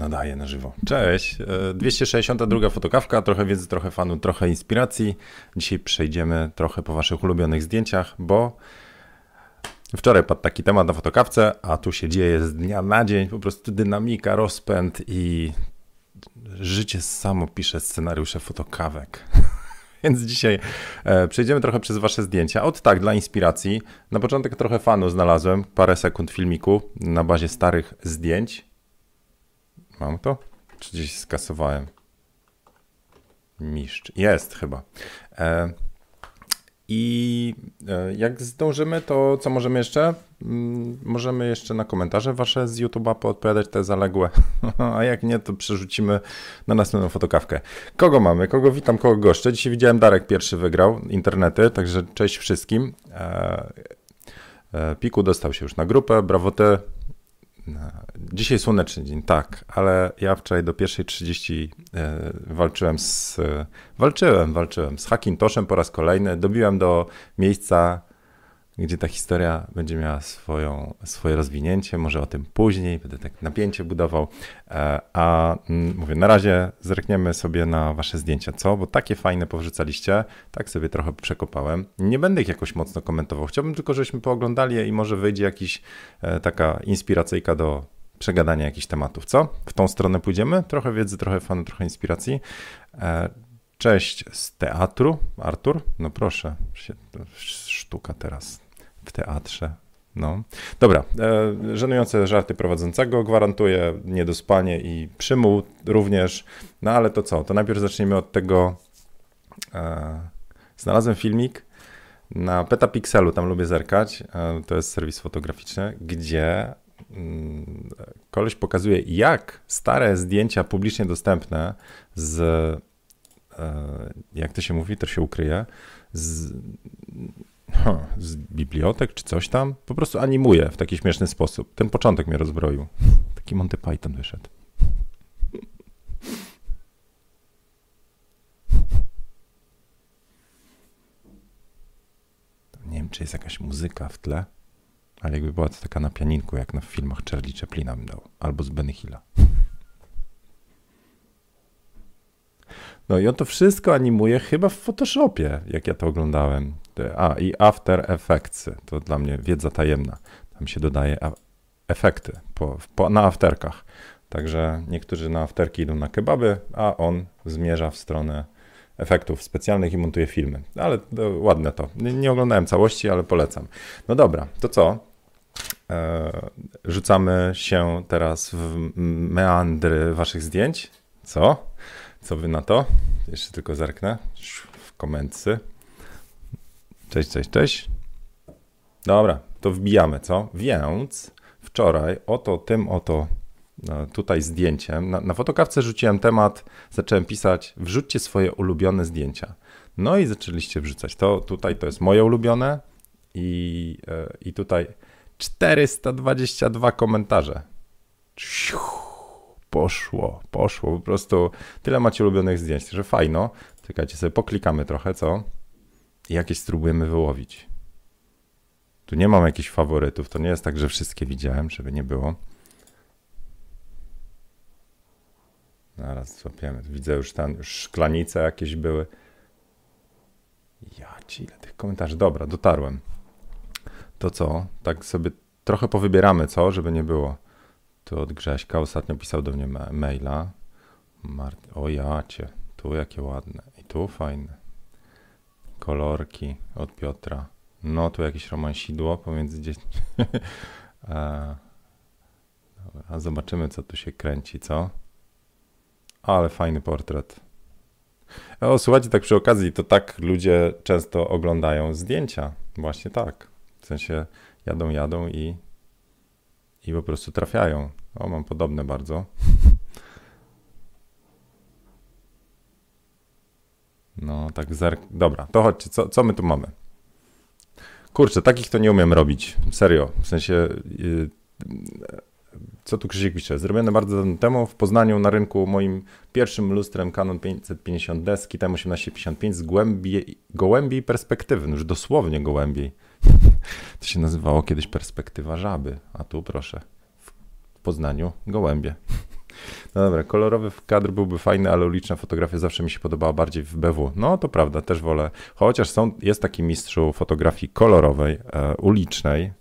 Nadaje na żywo. Cześć. 262 e, fotokawka, trochę wiedzy, trochę fanu, trochę inspiracji. Dzisiaj przejdziemy trochę po waszych ulubionych zdjęciach, bo wczoraj padł taki temat na fotokawce, a tu się dzieje z dnia na dzień, po prostu dynamika, rozpęd i życie samo pisze scenariusze fotokawek. Więc dzisiaj e, przejdziemy trochę przez wasze zdjęcia. Od tak, dla inspiracji. Na początek trochę fanu znalazłem, parę sekund filmiku na bazie starych zdjęć Mam to? Czy gdzieś skasowałem? Mistrz. Jest chyba. E, I e, jak zdążymy, to co możemy jeszcze? Mm, możemy jeszcze na komentarze wasze z YouTube'a poodpowiadać te zaległe, a jak nie, to przerzucimy na następną fotokawkę. Kogo mamy? Kogo witam, kogo goszczę? Dzisiaj widziałem Darek pierwszy wygrał internety, także cześć wszystkim. E, e Piku dostał się już na grupę, brawo ty, Dzisiaj słoneczny dzień, tak, ale ja wczoraj do pierwszej 30 e, walczyłem z. Walczyłem, walczyłem z Hackintoshem po raz kolejny. Dobiłem do miejsca, gdzie ta historia będzie miała swoją, swoje rozwinięcie, może o tym później, będę tak napięcie budował. E, a mm, mówię, na razie zerkniemy sobie na wasze zdjęcia, co? Bo takie fajne powrzucaliście, tak sobie trochę przekopałem. Nie będę ich jakoś mocno komentował. Chciałbym tylko, żebyśmy pooglądali je i może wyjdzie jakiś e, taka inspiracyjka do przegadania jakichś tematów, co? W tą stronę pójdziemy? Trochę wiedzy, trochę fanu, trochę inspiracji. E, cześć z teatru, Artur. No proszę, sztuka teraz w teatrze. No. Dobra, e, żenujące żarty prowadzącego, gwarantuję niedospanie i przymuł również. No ale to co? To najpierw zaczniemy od tego. E, znalazłem filmik na Petapixelu, tam lubię zerkać. E, to jest serwis fotograficzny, gdzie mm, koleś pokazuje, jak stare zdjęcia publicznie dostępne z, jak to się mówi, to się ukryje, z z bibliotek czy coś tam, po prostu animuje w taki śmieszny sposób. Ten początek mnie rozbroił. Taki Monty Python wyszedł. Nie wiem, czy jest jakaś muzyka w tle, ale jakby była to taka na pianinku, jak na filmach Charlie Chaplina bym dał, albo z Benny Hilla. No i on to wszystko animuje chyba w Photoshopie, jak ja to oglądałem. A, i After Effects, to dla mnie wiedza tajemna. Tam się dodaje efekty po, po, na afterkach. Także niektórzy na afterki idą na kebaby, a on zmierza w stronę efektów specjalnych i montuje filmy. Ale to ładne to. Nie, nie oglądałem całości, ale polecam. No dobra, to co? E, rzucamy się teraz w meandry waszych zdjęć. Co? Co wy na to? Jeszcze tylko zerknę w komency. Cześć, cześć, cześć. Dobra, to wbijamy, co? Więc wczoraj oto tym oto no, tutaj zdjęciem, na, na fotokawce rzuciłem temat, zacząłem pisać, wrzućcie swoje ulubione zdjęcia. No i zaczęliście wrzucać. To tutaj to jest moje ulubione i, yy, i tutaj 422 komentarze. Poszło, poszło, po prostu tyle macie ulubionych zdjęć, że fajno. Czekajcie sobie, poklikamy trochę, co? I jakieś spróbujemy wyłowić. Tu nie mam jakichś faworytów, to nie jest tak, że wszystkie widziałem, żeby nie było. Zaraz złapiemy. Widzę już tam, już szklanice jakieś były. Ja ci, ile tych komentarzy. Dobra, dotarłem. To co? Tak sobie trochę powybieramy, co? Żeby nie było. Tu od Grześka ostatnio pisał do mnie maila. Mart o ja tu jakie ładne. I tu fajne. Kolorki od Piotra. No tu jakieś romansidło pomiędzy dziećmi. A zobaczymy, co tu się kręci, co? Ale fajny portret. O, słuchajcie, tak przy okazji, to tak ludzie często oglądają zdjęcia. Właśnie tak. W sensie jadą, jadą i, i po prostu trafiają. O, mam podobne bardzo. Tak zerk. Dobra, to chodźcie, co, co my tu mamy? Kurczę, takich to nie umiem robić. Serio. W sensie. Yy, co tu Krzysiek pisze? Zrobione bardzo dawno temu w Poznaniu na rynku moim pierwszym lustrem Canon 550D z kitem 1855 z głębiej, gołębiej perspektywy, już dosłownie gołębiej. to się nazywało kiedyś perspektywa żaby, a tu proszę, w Poznaniu gołębie. No dobra, kolorowy kadr byłby fajny, ale uliczna fotografia zawsze mi się podobała bardziej w BW. No to prawda, też wolę. Chociaż są, jest taki mistrzu fotografii kolorowej, e, ulicznej.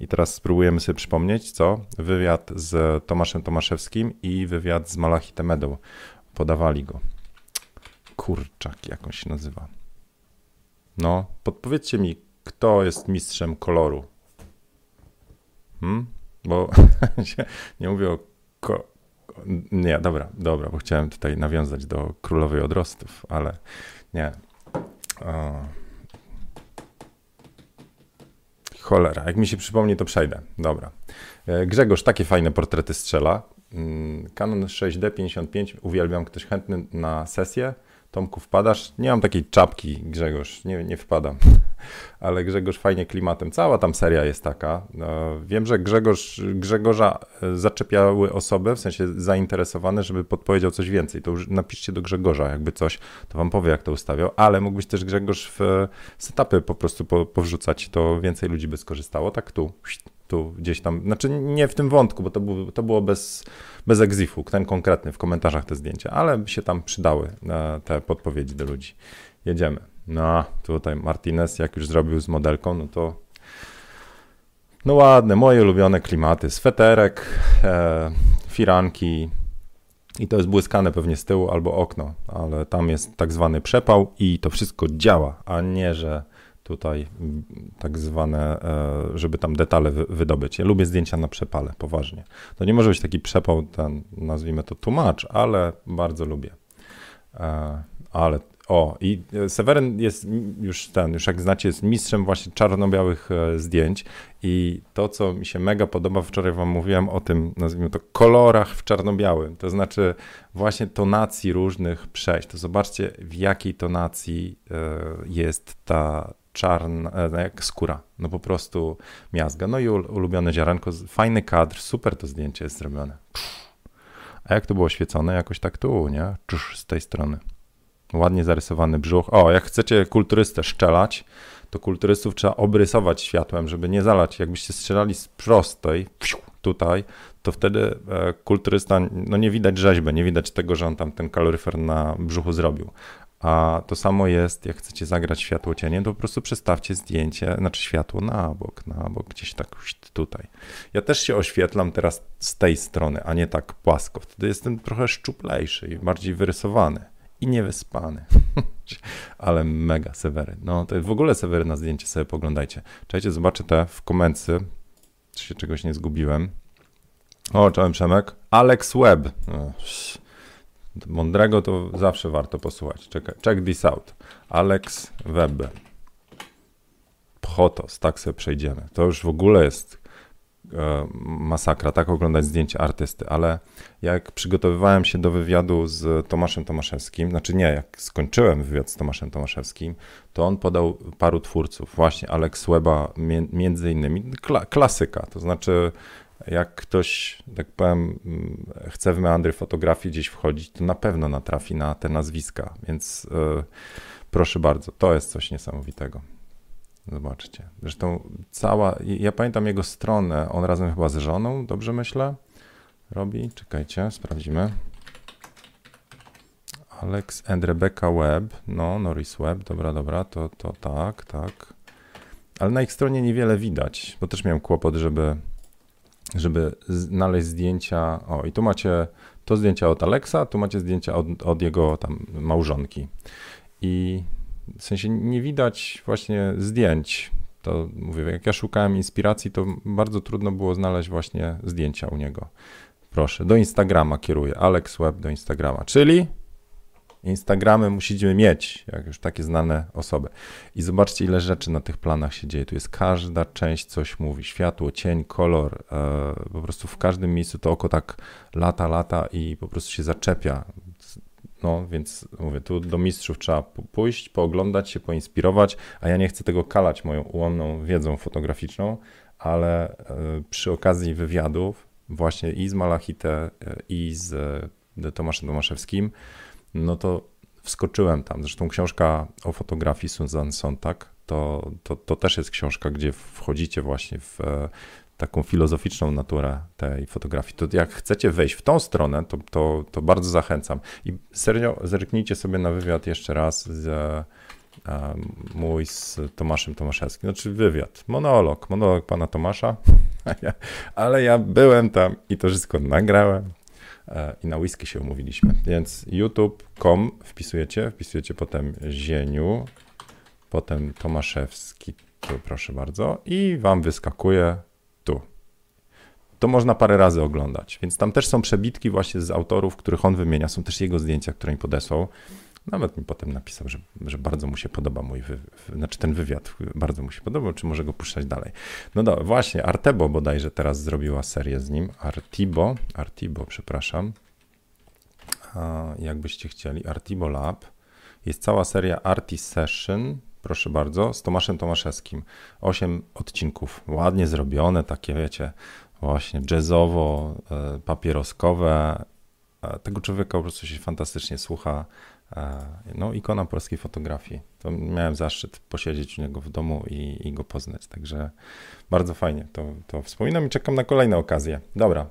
I teraz spróbujemy sobie przypomnieć, co? Wywiad z Tomaszem Tomaszewskim i wywiad z Malachitem Medą. Podawali go. Kurczak, jak on się nazywa. No, podpowiedzcie mi, kto jest mistrzem koloru. Hmm? Bo nie mówię o. Ko- nie, dobra, dobra, bo chciałem tutaj nawiązać do królowej odrostów, ale nie. O. Cholera, jak mi się przypomni, to przejdę. Dobra. E, Grzegorz takie fajne portrety strzela. Mm, Canon 6D 55, uwielbiam, ktoś chętny na sesję. Tomku, wpadasz? Nie mam takiej czapki, Grzegorz, nie, nie wpadam. Ale Grzegorz fajnie klimatem. Cała tam seria jest taka. No, wiem, że Grzegorz, Grzegorza e, zaczepiały osoby, w sensie zainteresowane, żeby podpowiedział coś więcej. To już napiszcie do Grzegorza, jakby coś, to wam powie, jak to ustawiał. Ale mógłbyś też Grzegorz w setupy po prostu po, powrzucać, to więcej ludzi by skorzystało. Tak tu, tu gdzieś tam, znaczy nie w tym wątku, bo to, było, to było bez, bez egzifu, ten konkretny, w komentarzach te zdjęcia, ale się tam przydały e, te podpowiedzi do ludzi. Jedziemy. No, tutaj Martinez, jak już zrobił z modelką, no to no ładne, moje ulubione klimaty, sweterek, e, firanki i to jest błyskane pewnie z tyłu albo okno, ale tam jest tak zwany przepał i to wszystko działa, a nie, że tutaj tak zwane, e, żeby tam detale wydobyć. Ja lubię zdjęcia na przepale, poważnie. To nie może być taki przepał, ten, nazwijmy to tłumacz, ale bardzo lubię. E, ale o, i Seweryn jest już ten, już jak znacie, jest mistrzem właśnie czarno-białych e, zdjęć i to, co mi się mega podoba, wczoraj wam mówiłem o tym, nazwijmy to, kolorach w czarno-białym, to znaczy właśnie tonacji różnych przejść. To zobaczcie, w jakiej tonacji jest ta, czarna, e, jak skóra, no po prostu miazga. No i ulubione ziarenko, fajny kadr, super to zdjęcie jest zrobione. A jak to było świecone? Jakoś tak tu, nie? z tej strony. Ładnie zarysowany brzuch. O, jak chcecie kulturystę szczelać, to kulturystów trzeba obrysować światłem, żeby nie zalać. Jakbyście strzelali z prostej, tutaj, to wtedy e, kulturysta, no nie widać rzeźby, nie widać tego, że on tam ten kaloryfer na brzuchu zrobił. A to samo jest, jak chcecie zagrać światło cieniem, to po prostu przestawcie zdjęcie, znaczy światło na bok, na bok, gdzieś tak tutaj. Ja też się oświetlam teraz z tej strony, a nie tak płasko. Wtedy jestem trochę szczuplejszy i bardziej wyrysowany i niewyspany. Ale mega sewery. No to w ogóle sewery na zdjęcie sobie poglądajcie. Czekajcie, zobaczę te w komency, czy się czegoś nie zgubiłem. O, czołem Przemek. Alex Webb. Mądrego to zawsze warto posłuchać. Czekaj, check this out. Alex Webb. Pchotos, tak sobie przejdziemy. To już w ogóle jest e, masakra, tak oglądać zdjęcia artysty, ale jak przygotowywałem się do wywiadu z Tomaszem Tomaszewskim, znaczy nie, jak skończyłem wywiad z Tomaszem Tomaszewskim, to on podał paru twórców, właśnie Alex Weba między innymi, Kla klasyka, to znaczy jak ktoś, tak powiem, mm, chce w meandry fotografii gdzieś wchodzić, to na pewno natrafi na te nazwiska, więc yy, proszę bardzo, to jest coś niesamowitego. Zobaczcie. Zresztą cała, ja pamiętam jego stronę, on razem chyba z żoną, dobrze myślę, robi. Czekajcie, sprawdzimy. Alex and Rebecca Webb, no, Norris Webb, dobra, dobra, to, to tak, tak. Ale na ich stronie niewiele widać, bo też miałem kłopot, żeby żeby znaleźć zdjęcia. O, i tu macie to zdjęcia od Alexa, tu macie zdjęcia od, od jego tam małżonki. I w sensie nie widać właśnie zdjęć. To mówię, jak ja szukałem inspiracji, to bardzo trudno było znaleźć właśnie zdjęcia u niego. Proszę, do Instagrama kieruję. Alex Web do Instagrama, czyli Instagramy musimy mieć, jak już takie znane osoby. I zobaczcie, ile rzeczy na tych planach się dzieje. Tu jest każda część coś mówi. Światło, cień, kolor. E, po prostu w każdym miejscu to oko tak lata, lata i po prostu się zaczepia. No, więc mówię, tu do mistrzów trzeba pójść, pooglądać się, poinspirować, a ja nie chcę tego kalać moją ułomną wiedzą fotograficzną, ale e, przy okazji wywiadów właśnie i z Malachite, e, i z Tomaszem Tomaszewskim, no to wskoczyłem tam. Zresztą książka o fotografii Susan Sontag to, to, to też jest książka, gdzie wchodzicie właśnie w e, taką filozoficzną naturę tej fotografii. To jak chcecie wejść w tą stronę, to, to, to bardzo zachęcam. I serio, zerknijcie sobie na wywiad jeszcze raz z e, mój z Tomaszem Tomaszewskim. Znaczy wywiad, monolog, monolog pana Tomasza, ale ja byłem tam i to wszystko nagrałem e, i na whisky się umówiliśmy. Więc youtube.com wpisujecie, wpisujecie potem Zieniu, potem Tomaszewski, tu proszę bardzo, i wam wyskakuje tu. To można parę razy oglądać, więc tam też są przebitki właśnie z autorów, których on wymienia, są też jego zdjęcia, które mi podesłał. Nawet mi potem napisał, że, że bardzo mu się podoba mój, wy, znaczy ten wywiad, bardzo mu się podobał, czy może go puszczać dalej. No do, właśnie, Artebo bodajże teraz zrobiła serię z nim, Artibo, Artibo, przepraszam, A, jakbyście chcieli, Artibo Lab, jest cała seria Artist Session, proszę bardzo, z Tomaszem Tomaszewskim. Osiem odcinków, ładnie zrobione, takie wiecie, właśnie jazzowo, e, papieroskowe. E, tego człowieka po prostu się fantastycznie słucha. E, no, ikona polskiej fotografii. To miałem zaszczyt posiedzieć u niego w domu i, i go poznać, także bardzo fajnie to, to wspominam i czekam na kolejne okazje. Dobra,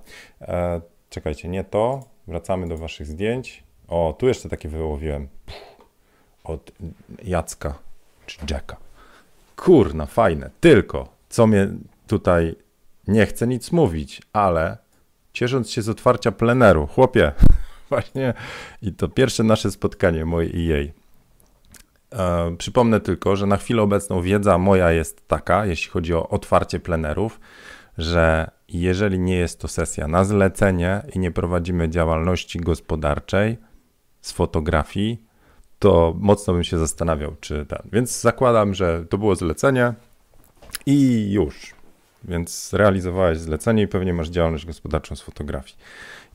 czekajcie, nie to. Wracamy do waszych zdjęć. O, tu jeszcze takie wyłowiłem. Od Jacka czy Jacka. Kurna, fajne. Tylko, co mnie tutaj nie chce nic mówić, ale ciesząc się z otwarcia pleneru, chłopie, właśnie i to pierwsze nasze spotkanie moje i jej. E, przypomnę tylko, że na chwilę obecną wiedza moja jest taka, jeśli chodzi o otwarcie plenerów, że jeżeli nie jest to sesja na zlecenie i nie prowadzimy działalności gospodarczej z fotografii, to mocno bym się zastanawiał, czy ten. Więc zakładam, że to było zlecenie i już. Więc realizowałeś zlecenie i pewnie masz działalność gospodarczą z fotografii.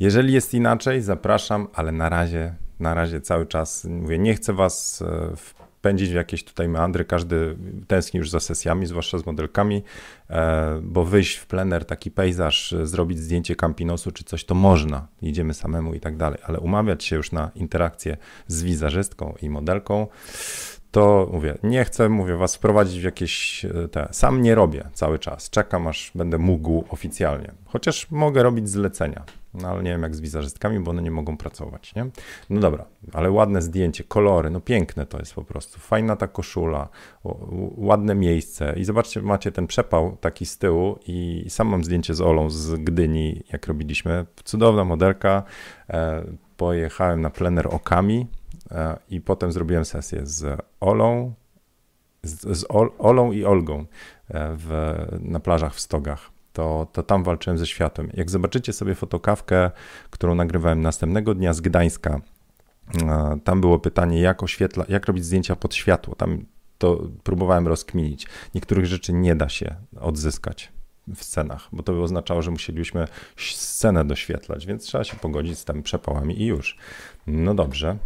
Jeżeli jest inaczej, zapraszam, ale na razie, na razie cały czas mówię, nie chcę was e, pędzić w jakieś tutaj meandry. Każdy tęskni już za sesjami, zwłaszcza z modelkami, e, bo wyjść w plener, taki pejzaż, zrobić zdjęcie kampinosu czy coś, to można. Idziemy samemu i tak dalej, ale umawiać się już na interakcję z wizerzystką i modelką, to mówię, nie chcę, mówię, was wprowadzić w jakieś e, te. Sam nie robię cały czas. Czekam, aż będę mógł oficjalnie. Chociaż mogę robić zlecenia. No ale nie wiem jak z wizerzystkami, bo one nie mogą pracować, nie? No dobra, ale ładne zdjęcie, kolory, no piękne to jest po prostu. Fajna ta koszula, ładne miejsce. I zobaczcie, macie ten przepał taki z tyłu i sam mam zdjęcie z Olą z Gdyni, jak robiliśmy. Cudowna modelka. E, pojechałem na plener okami i potem zrobiłem sesję z Olą, z, Olą i Olgą e, w, na plażach w Stogach to, to tam walczyłem ze światłem. Jak zobaczycie sobie fotokawkę, którą nagrywałem następnego dnia z Gdańska, e, tam było pytanie, jak oświetla, jak robić zdjęcia pod światło. Tam to próbowałem rozkminić. Niektórych rzeczy nie da się odzyskać w scenach, bo to by oznaczało, że musielibyśmy scenę doświetlać, więc trzeba się pogodzić z tymi przepałami i już. No dobrze.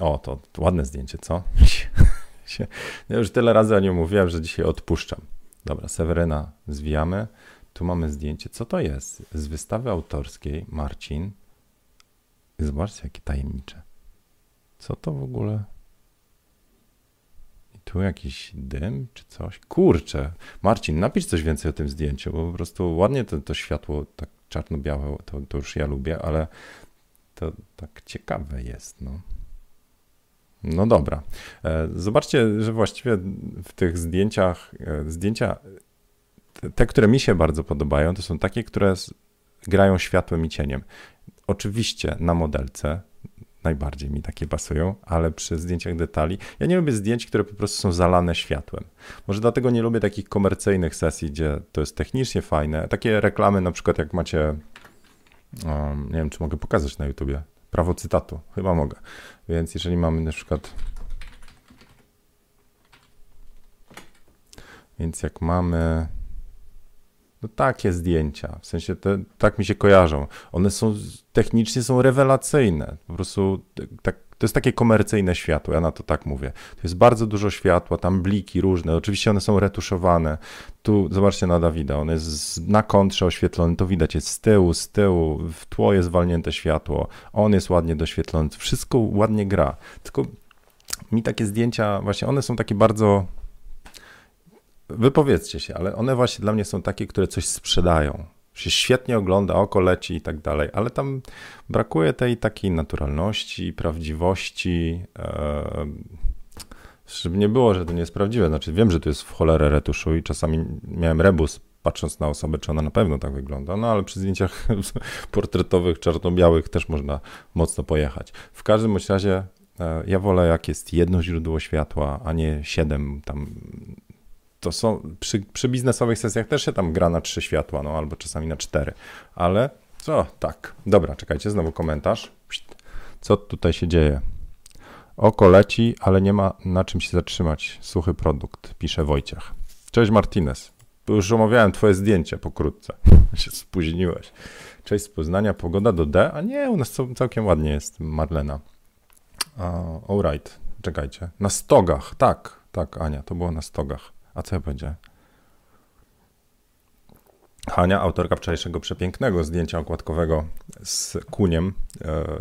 O, to ładne zdjęcie, co? Ja już tyle razy o nim mówiłem, że dzisiaj odpuszczam. Dobra, Seweryna zwijamy. Tu mamy zdjęcie. Co to jest? Z wystawy autorskiej Marcin. Zobaczcie, jakie tajemnicze. Co to w ogóle? I tu jakiś dym czy coś? Kurczę. Marcin, napisz coś więcej o tym zdjęciu, bo po prostu ładnie to, to światło tak czarno-białe, to, to już ja lubię, ale to tak ciekawe jest, no. No dobra. E, zobaczcie, że właściwie w tych zdjęciach, e, zdjęcia te, które mi się bardzo podobają, to są takie, które grają światłem i cieniem. Oczywiście na modelce najbardziej mi takie pasują, ale przy zdjęciach detali. Ja nie lubię zdjęć, które po prostu są zalane światłem. Może dlatego nie lubię takich komercyjnych sesji, gdzie to jest technicznie fajne. Takie reklamy, na przykład jak macie, um, nie wiem, czy mogę pokazać na YouTubie, prawo cytatu, chyba mogę. Więc jeżeli mamy na przykład. Więc jak mamy no takie zdjęcia, w sensie te, tak mi się kojarzą. One są technicznie są rewelacyjne. Po prostu tak, to jest takie komercyjne światło, ja na to tak mówię. To jest bardzo dużo światła, tam bliki różne. Oczywiście one są retuszowane. Tu zobaczcie na Dawida, on jest na kontrze oświetlony, to widać jest z tyłu, z tyłu, w tło jest zwalnięte światło. On jest ładnie doświetlony, wszystko ładnie gra. Tylko mi takie zdjęcia, właśnie one są takie bardzo wypowiedzcie się, ale one właśnie dla mnie są takie, które coś sprzedają. Się świetnie ogląda, oko leci i tak dalej, ale tam brakuje tej takiej naturalności, prawdziwości. E, żeby nie było, że to nie jest prawdziwe. Znaczy, wiem, że to jest w cholerę retuszu i czasami miałem rebus patrząc na osobę, czy ona na pewno tak wygląda, no ale przy zdjęciach portretowych, czarno-białych też można mocno pojechać. W każdym razie e, ja wolę, jak jest jedno źródło światła, a nie siedem tam. To są, przy, przy biznesowych sesjach też się tam gra na trzy światła, no albo czasami na cztery, ale co, tak. Dobra, czekajcie, znowu komentarz. Co tutaj się dzieje? Oko leci, ale nie ma na czym się zatrzymać. Suchy produkt, pisze Wojciech. Cześć Martinez. Już omawiałem twoje zdjęcie pokrótce. się spóźniłeś. Cześć z Poznania, pogoda do D? A nie, u nas całkiem ładnie jest, Marlena. Uh, alright, czekajcie. Na stogach, tak, tak, Ania, to było na stogach. A co ja powiedziałem? Hania, autorka wczorajszego przepięknego zdjęcia okładkowego z kuniem. E, e,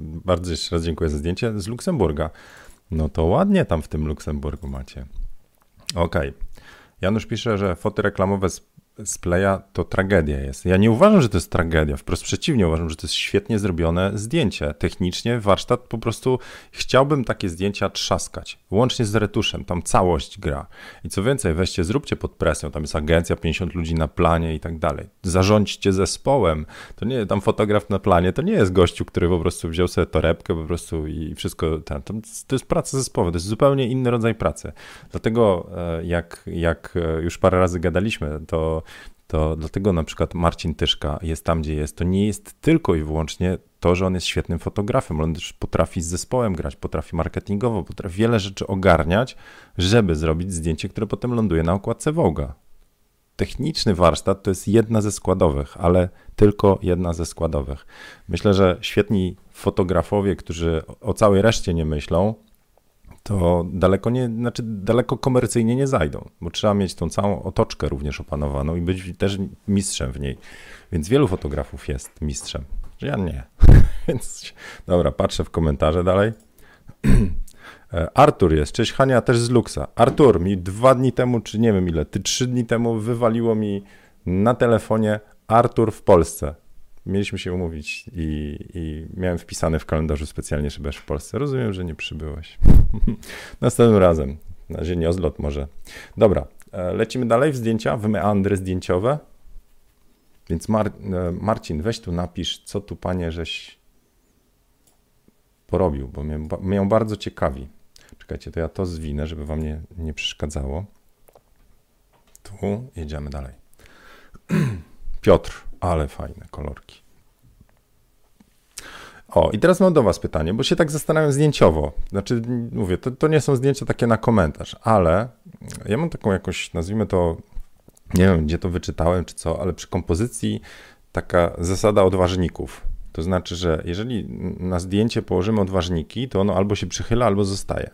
bardzo jeszcze raz dziękuję za zdjęcie z Luksemburga. No to ładnie tam w tym Luksemburgu macie. Okej. Okay. Janusz pisze, że foty reklamowe z z Playa to tragedia jest. Ja nie uważam, że to jest tragedia, wprost przeciwnie, uważam, że to jest świetnie zrobione zdjęcie. Technicznie warsztat po prostu chciałbym takie zdjęcia trzaskać, łącznie z retuszem, tam całość gra. I co więcej, weźcie, zróbcie pod presją, tam jest agencja, 50 ludzi na planie i tak dalej. Zarządźcie zespołem. To nie, tam fotograf na planie, to nie jest gościu, który po prostu wziął sobie torebkę po prostu i wszystko, ten, to, jest praca zespołowa, to jest zupełnie inny rodzaj pracy. Dlatego e, jak, jak e, już parę razy gadaliśmy, to to dlatego na przykład Marcin Tyszka jest tam, gdzie jest. To nie jest tylko i wyłącznie to, że on jest świetnym fotografem. On też potrafi z zespołem grać, potrafi marketingowo, potrafi wiele rzeczy ogarniać, żeby zrobić zdjęcie, które potem ląduje na okładce Woga. Techniczny warsztat to jest jedna ze składowych, ale tylko jedna ze składowych. Myślę, że świetni fotografowie, którzy o całej reszcie nie myślą, to daleko nie, znaczy daleko komercyjnie nie zajdą, bo trzeba mieć tą całą otoczkę również opanowaną i być też mistrzem w niej. Więc wielu fotografów jest mistrzem. Ja nie. Więc dobra, patrzę w komentarze dalej. Artur jest, cześć Hania, też z Luxa. Artur, mi dwa dni temu, czy nie wiem ile, ty trzy dni temu wywaliło mi na telefonie Artur w Polsce mieliśmy się umówić i, i, miałem wpisane w kalendarzu specjalnie, że będziesz w Polsce. Rozumiem, że nie przybyłeś. Następnym razem. Na razie nie odlot może. Dobra, e, lecimy dalej w zdjęcia, w meandry zdjęciowe. Więc Mar e, Marcin, weź tu napisz, co tu panie żeś porobił, bo mnie, mnie bardzo ciekawi. Czekajcie, to ja to zwinę, żeby wam nie, nie przeszkadzało. Tu jedziemy dalej. Piotr, ale fajne kolorki. O, i teraz mam do Was pytanie, bo się tak zastanawiam zdjęciowo. Znaczy, mówię, to, to nie są zdjęcia takie na komentarz, ale ja mam taką jakoś, nazwijmy to, nie wiem, gdzie to wyczytałem czy co, ale przy kompozycji taka zasada odważników. To znaczy, że jeżeli na zdjęcie położymy odważniki, to ono albo się przychyla, albo zostaje.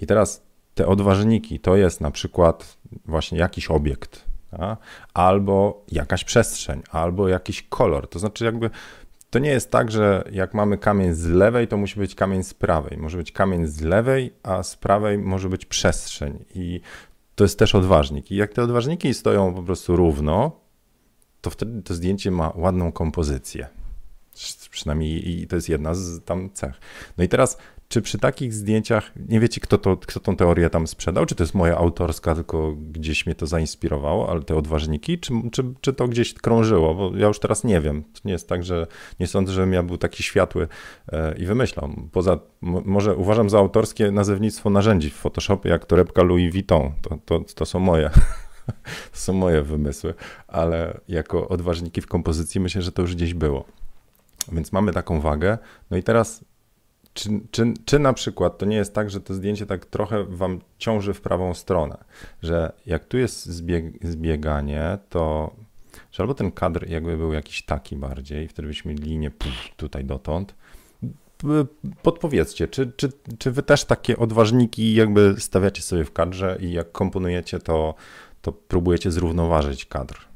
I teraz te odważniki to jest na przykład właśnie jakiś obiekt, albo jakaś przestrzeń, albo jakiś kolor. To znaczy, jakby to nie jest tak, że jak mamy kamień z lewej, to musi być kamień z prawej. Może być kamień z lewej, a z prawej może być przestrzeń. I to jest też odważnik. I jak te odważniki stoją po prostu równo, to wtedy to zdjęcie ma ładną kompozycję. Przynajmniej i to jest jedna z tam cech. No i teraz czy przy takich zdjęciach, nie wiecie kto, to, kto tą teorię tam sprzedał, czy to jest moja autorska, tylko gdzieś mnie to zainspirowało, ale te odważniki, czy, czy, czy to gdzieś krążyło, bo ja już teraz nie wiem. To nie jest tak, że nie sądzę, żebym ja był taki światły e, i wymyślam. Poza, może uważam za autorskie nazewnictwo narzędzi w Photoshopie, jak torebka Louis Vuitton, to, to, to są moje. To są moje wymysły, ale jako odważniki w kompozycji myślę, że to już gdzieś było. Więc mamy taką wagę. No i teraz czy, czy, czy na przykład to nie jest tak, że to zdjęcie tak trochę wam ciąży w prawą stronę, że jak tu jest zbieg, zbieganie, to że albo ten kadr jakby był jakiś taki bardziej, wtedy byśmy linię tutaj dotąd. Podpowiedzcie, czy, czy, czy wy też takie odważniki jakby stawiacie sobie w kadrze i jak komponujecie, to, to próbujecie zrównoważyć kadr?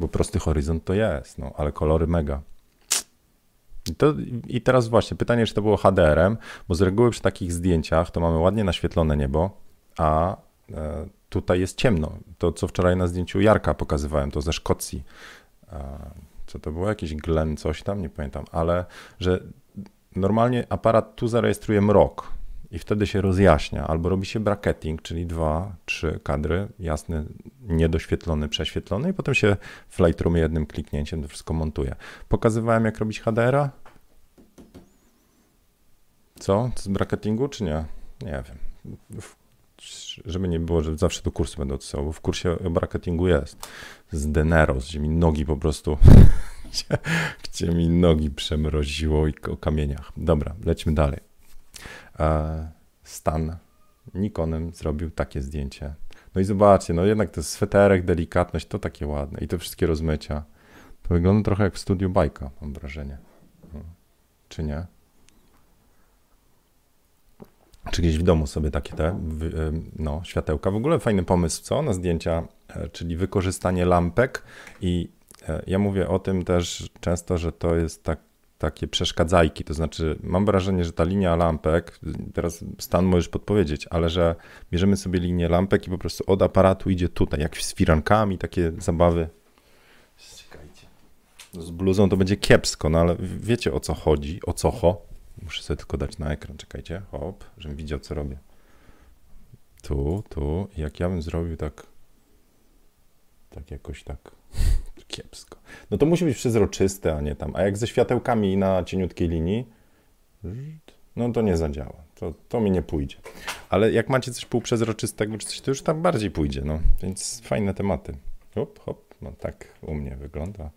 Bo prosty horyzont to jest, no, ale kolory mega. I, to, I teraz właśnie pytanie, czy to było HDR-em, bo z reguły przy takich zdjęciach to mamy ładnie naświetlone niebo, a e, tutaj jest ciemno. To, co wczoraj na zdjęciu Jarka pokazywałem, to ze Szkocji. Co to było? Jakiś Glen, coś tam, nie pamiętam, ale że normalnie aparat tu zarejestruje mrok i wtedy się rozjaśnia, albo robi się bracketing, czyli dwa, trzy kadry, jasny, niedoświetlony, prześwietlony i potem się w Lightroomie jednym kliknięciem to wszystko montuje. Pokazywałem jak robić HDR-a? Co? Z bracketingu czy nie? Nie wiem. Żeby nie było, że zawsze do kursu będę odsyłał, bo w kursie o bracketingu jest. Z Deneros, gdzie mi nogi po prostu gdzie, mi nogi przemroziło i o kamieniach. Dobra, lećmy dalej. E, Stan Nikonem zrobił takie zdjęcie. No i zobaczcie, no jednak ten sweterek, delikatność, to takie ładne i te wszystkie rozmycia. To wygląda trochę jak w studiu bajka, mam wrażenie. No. Czy nie? Czy gdzieś w domu sobie takie te no, światełka. W ogóle fajny pomysł, co? Na zdjęcia, e, czyli wykorzystanie lampek i e, ja mówię o tym też często, że to jest tak takie przeszkadzajki. To znaczy, mam wrażenie, że ta linia lampek, teraz stan możesz podpowiedzieć, ale że bierzemy sobie linię lampek i po prostu od aparatu idzie tutaj, jak z firankami, takie zabawy. Czekajcie. Z bluzą to będzie kiepsko, no ale wiecie o co chodzi, o co ho. Muszę sobie tylko dać na ekran, czekajcie, hop, żebym widział co robię. Tu, tu, jak ja bym zrobił tak, tak jakoś tak kiepsko. No to musi być przezroczyste, a nie tam. A jak ze światełkami na cieniutkiej linii, no to nie zadziała. To, to mi nie pójdzie. Ale jak macie coś półprzezroczystego czy coś, to już tam bardziej pójdzie, no. Więc fajne tematy. Hop, hop, no tak u mnie wygląda.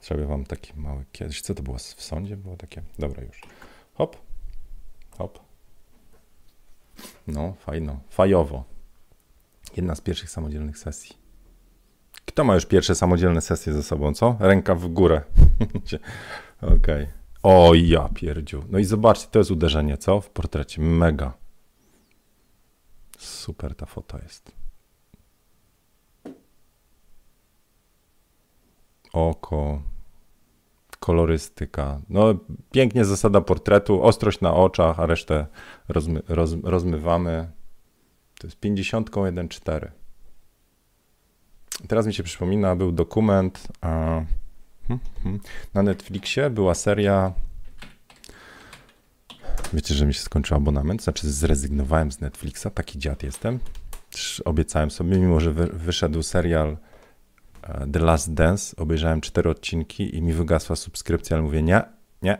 Zrobię wam taki mały kiedyś. Co to było? W sądzie było takie? Dobra, już. Hop, hop. No, fajno. Fajowo. Jedna z pierwszych samodzielnych sesji. Kto ma już pierwsze samodzielne sesje ze sobą, co? Ręka w górę. Okej. Okay. O ja pierdziu. No i zobaczcie, to jest uderzenie, co? W portrecie. Mega. Super ta foto jest. Oko, kolorystyka. No pięknie zasada portretu, ostrość na oczach, a resztę rozmy, roz, rozmywamy. To jest 50.1.4. Teraz mi się przypomina, był dokument a, hmm, hmm, na Netflixie, była seria. Wiecie, że mi się skończył abonament, znaczy zrezygnowałem z Netflixa, taki dziad jestem. Obiecałem sobie, mimo że wyszedł serial e, The Last Dance, obejrzałem cztery odcinki i mi wygasła subskrypcja, ale mówię nie, nie,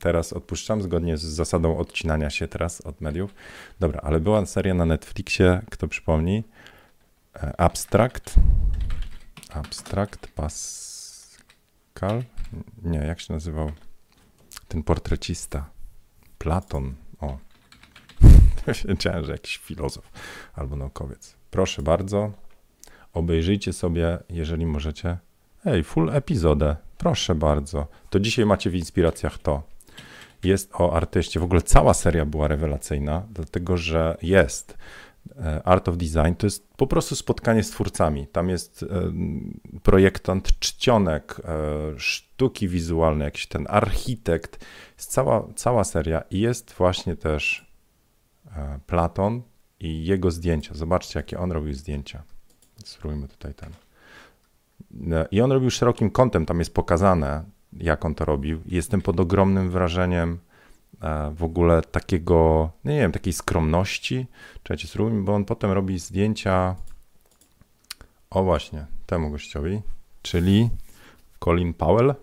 teraz odpuszczam zgodnie z zasadą odcinania się teraz od mediów. Dobra, ale była seria na Netflixie, kto przypomni, e, Abstract. Abstract Pascal? Nie, jak się nazywał? Ten portrecista. Platon. O. Wiedziałem, że jakiś filozof albo naukowiec. Proszę bardzo, obejrzyjcie sobie, jeżeli możecie. Ej, full epizodę. Proszę bardzo. To dzisiaj macie w inspiracjach to. Jest o artyście. W ogóle cała seria była rewelacyjna, dlatego że jest Art of Design to jest po prostu spotkanie z twórcami. Tam jest e, projektant czcionek, e, sztuki wizualne, jakiś ten architekt, jest cała, cała seria i jest właśnie też Platon i jego zdjęcia. Zobaczcie, jakie on robił zdjęcia. Spróbujmy tutaj ten. I on robił szerokim kątem, tam jest pokazane, jak on to robił. Jestem pod ogromnym wrażeniem w ogóle takiego, no nie wiem, takiej skromności. Czekajcie, spróbujmy, bo on potem robi zdjęcia, o właśnie, temu gościowi, czyli Colin Powell.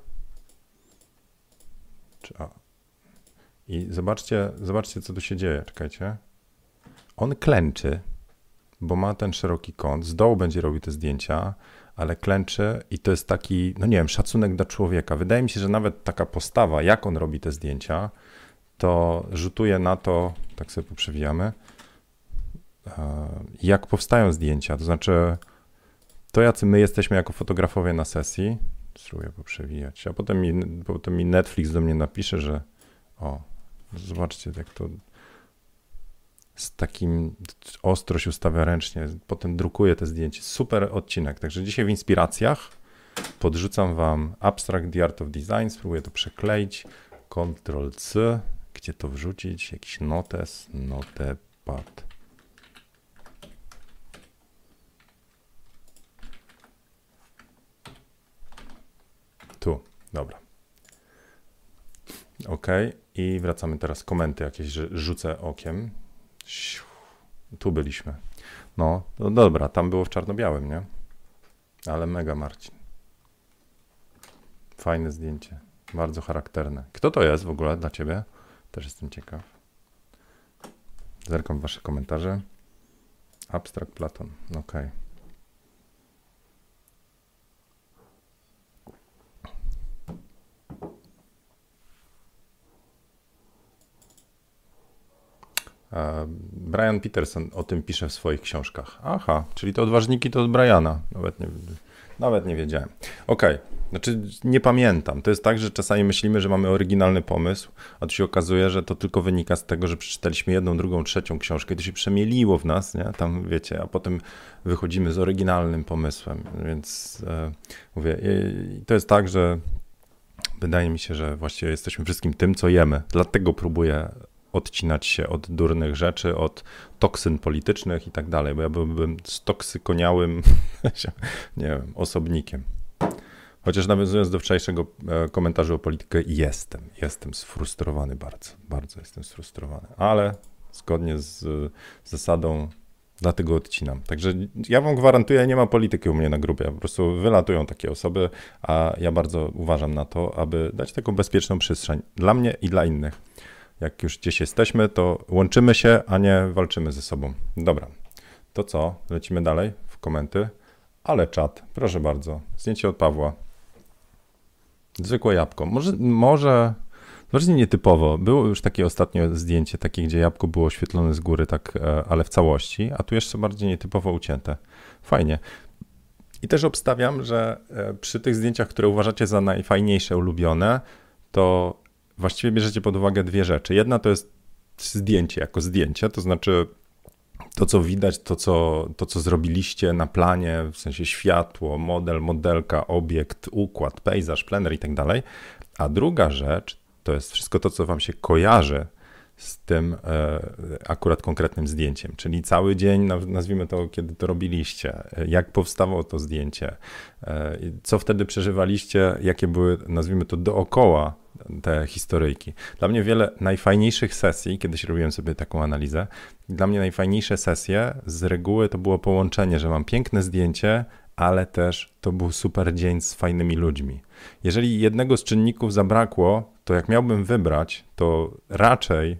I zobaczcie, zobaczcie, co tu się dzieje. Czekajcie. On klęczy, bo ma ten szeroki kąt. Z dołu będzie robił te zdjęcia, ale klęczy i to jest taki, no nie wiem, szacunek dla człowieka. Wydaje mi się, że nawet taka postawa, jak on robi te zdjęcia, to rzutuje na to, tak sobie poprzewijamy, e, jak powstają zdjęcia. To znaczy, to jacy my jesteśmy jako fotografowie na sesji, spróbuję poprzewijać, a potem mi, potem mi Netflix do mnie napisze, że o, zobaczcie, jak to z takim ostrość ustawia ręcznie, potem drukuje te zdjęcie. Super odcinek. Także dzisiaj w inspiracjach podrzucam wam Abstract The Art of Design, spróbuję to przekleić, Ctrl C, gdzie to wrzucić, jakiś notes, notepad. Tu, dobra. OK. I wracamy teraz. Komenty jakieś rzucę okiem. Tu byliśmy. No, no dobra, tam było w czarno-białym, nie? Ale mega Marcin. Fajne zdjęcie. Bardzo charakterne. Kto to jest w ogóle dla ciebie? Też jestem ciekaw. Zerkam wasze komentarze. Abstract Platon. Okej. Okay. Brian Peterson o tym pisze w swoich książkach. Aha, czyli te odważniki to od Briana. Nawet nie, nawet nie wiedziałem. Okej, okay. znaczy nie pamiętam. To jest tak, że czasami myślimy, że mamy oryginalny pomysł, a tu się okazuje, że to tylko wynika z tego, że przeczytaliśmy jedną, drugą, trzecią książkę i to się przemieliło w nas, nie? Tam wiecie, a potem wychodzimy z oryginalnym pomysłem. Więc e, mówię, to jest tak, że wydaje mi się, że właściwie jesteśmy wszystkim tym, co jemy. Dlatego próbuję odcinać się od durnych rzeczy, od toksyn politycznych i tak dalej, bo ja byłbym stoksykoniałym, nie wiem, osobnikiem. Chociaż nawiązując do wczorajszego e, komentarza o politykę, jestem, jestem sfrustrowany bardzo, bardzo jestem sfrustrowany, ale zgodnie z zasadą dlatego odcinam. Także ja wam gwarantuję, nie ma polityki u mnie na grupie, po prostu wylatują takie osoby, a ja bardzo uważam na to, aby dać taką bezpieczną przestrzeń dla mnie i dla innych jak już gdzieś jesteśmy, to łączymy się, a nie walczymy ze sobą. Dobra, to co? Lecimy dalej w komenty. Ale czat, proszę bardzo. Zdjęcie od Pawła. Zwykłe jabłko. Może, może, może nietypowo. Było już takie ostatnie zdjęcie, takie, gdzie jabłko było oświetlone z góry, tak, e, ale w całości, a tu jeszcze bardziej nietypowo ucięte. Fajnie. I też obstawiam, że e, przy tych zdjęciach, które uważacie za najfajniejsze, ulubione, to właściwie bierzecie pod uwagę dwie rzeczy. Jedna to jest zdjęcie jako zdjęcie, to znaczy to, co widać, to co, to, co zrobiliście na planie, w sensie światło, model, modelka, obiekt, układ, pejzaż, plener i tak dalej. A druga rzecz to jest wszystko to, co wam się kojarzy z tym e, akurat konkretnym zdjęciem, czyli cały dzień, nazwijmy to, kiedy to robiliście, jak powstało to zdjęcie, e, co wtedy przeżywaliście, jakie były, nazwijmy to, dookoła te historyjki. Dla mnie wiele najfajniejszych sesji, kiedyś robiłem sobie taką analizę, dla mnie najfajniejsze sesje z reguły to było połączenie, że mam piękne zdjęcie, ale też to był super dzień z fajnymi ludźmi. Jeżeli jednego z czynników zabrakło, to jak miałbym wybrać, to raczej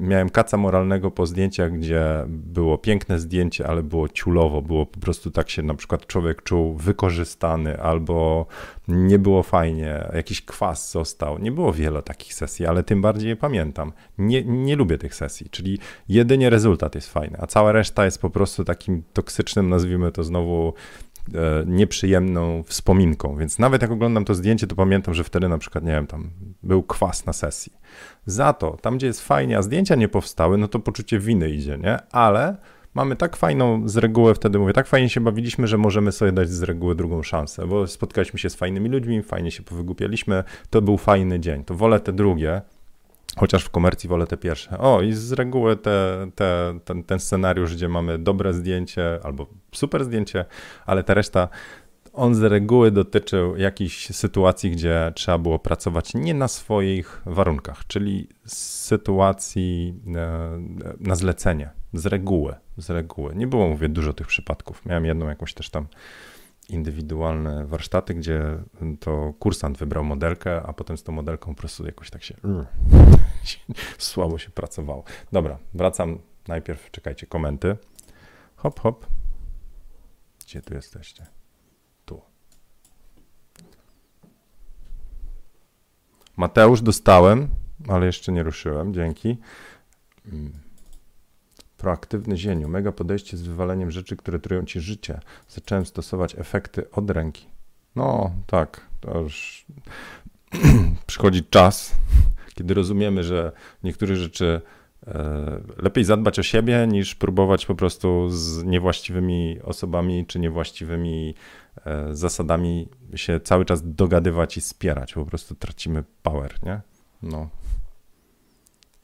miałem kaca moralnego po zdjęciach, gdzie było piękne zdjęcie, ale było ciulowo, było po prostu tak się na przykład człowiek czuł wykorzystany albo nie było fajnie, jakiś kwas został. Nie było wiele takich sesji, ale tym bardziej je pamiętam. Nie, nie lubię tych sesji, czyli jedynie rezultat jest fajny, a cała reszta jest po prostu takim toksycznym, nazwijmy to znowu nieprzyjemną wspominką. Więc nawet jak oglądam to zdjęcie, to pamiętam, że wtedy na przykład, nie wiem, tam był kwas na sesji. Za to, tam gdzie jest fajnie, a zdjęcia nie powstały, no to poczucie winy idzie, nie? Ale mamy tak fajną z reguły, wtedy mówię, tak fajnie się bawiliśmy, że możemy sobie dać z reguły drugą szansę, bo spotkaliśmy się z fajnymi ludźmi, fajnie się powygłupialiśmy, to był fajny dzień. To wolę te drugie, Chociaż w komercji wolę te pierwsze. O, i z reguły te, te, ten, ten scenariusz, gdzie mamy dobre zdjęcie albo super zdjęcie, ale ta reszta, on z reguły dotyczył jakichś sytuacji, gdzie trzeba było pracować nie na swoich warunkach, czyli sytuacji e, na zlecenie. Z reguły, z reguły. Nie było, mówię, dużo tych przypadków. Miałem jedną jakąś też tam indywidualne warsztaty, gdzie to kursant wybrał modelkę, a potem z tą modelką po prostu jakoś tak się słabo się pracowało. Dobra, wracam najpierw, czekajcie, komenty. Hop, hop. Gdzie tu jesteście? Tu. Mateusz dostałem, ale jeszcze nie ruszyłem, dzięki. Proaktywny zieniu, mega podejście z wywaleniem rzeczy, które trują ci życie. Zacząłem stosować efekty od ręki. No, tak, to już przychodzi czas, kiedy rozumiemy, że niektóre rzeczy e, lepiej zadbać o siebie, niż próbować po prostu z niewłaściwymi osobami czy niewłaściwymi e, zasadami się cały czas dogadywać i spierać. Po prostu tracimy power, nie? No,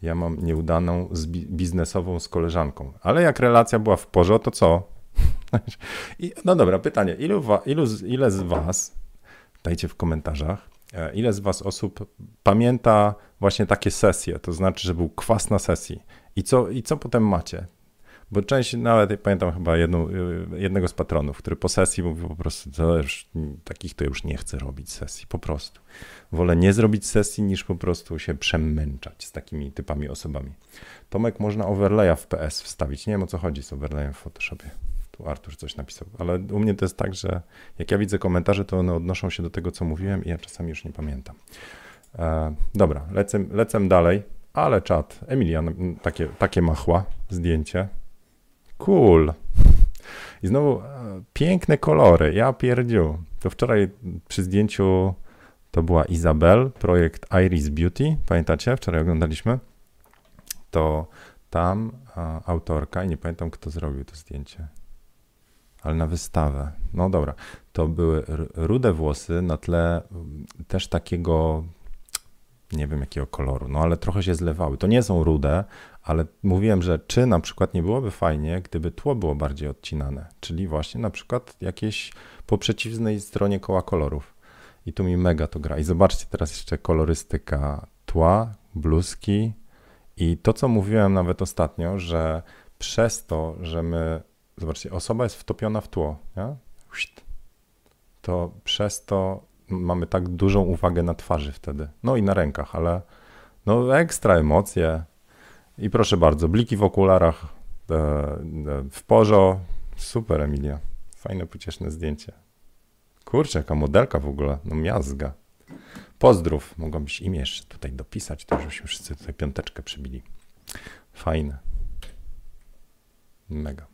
ja mam nieudaną biznesową z koleżanką. Ale jak relacja była w porządku, to co? I, no dobra, pytanie. Ilu, ilu, ile z Was, dajcie w komentarzach, e, ile z Was osób pamięta właśnie takie sesje, to znaczy, że był kwas na sesji. I co, i co potem macie? Bo część, nawet pamiętam chyba jedną, y, jednego z patronów, który po sesji mówił po prostu, to już, takich to już nie chcę robić sesji, po prostu. Wolę nie zrobić sesji, niż po prostu się przemęczać z takimi typami osobami. Tomek, można overlaya w PS wstawić. Nie wiem o co chodzi z overlayem w Photoshopie. Tu Artur coś napisał, ale u mnie to jest tak, że jak ja widzę komentarze, to one odnoszą się do tego, co mówiłem i ja czasami już nie pamiętam. E, dobra, lecę, lecę dalej, ale czat. Emilian, takie, takie machła, zdjęcie. Cool. I znowu e, piękne kolory. Ja pierdziu. To wczoraj przy zdjęciu to była Izabel, projekt Iris Beauty. Pamiętacie? Wczoraj oglądaliśmy. To tam a, autorka, i nie pamiętam kto zrobił to zdjęcie, ale na wystawę. No dobra, to były rude włosy na tle też takiego, nie wiem jakiego koloru, no ale trochę się zlewały. To nie są rude, ale mówiłem, że czy na przykład nie byłoby fajnie, gdyby tło było bardziej odcinane, czyli właśnie na przykład jakieś po przeciwnej stronie koła kolorów. I tu mi mega to gra. I zobaczcie teraz jeszcze kolorystyka tła, bluzki i to, co mówiłem nawet ostatnio, że przez to, że my, zobaczcie, osoba jest wtopiona w tło, nie? to przez to mamy tak dużą uwagę na twarzy wtedy. No i na rękach, ale no ekstra emocje, i proszę bardzo, bliki w okularach, e, e, w porzo. Super, Emilia. Fajne, pocieszne zdjęcie. Kurczę, jaka modelka w ogóle. No miazga. Pozdrów. Mogłabyś imię jeszcze tutaj dopisać, to żebyśmy wszyscy tutaj piąteczkę przybili. Fajne. Mega.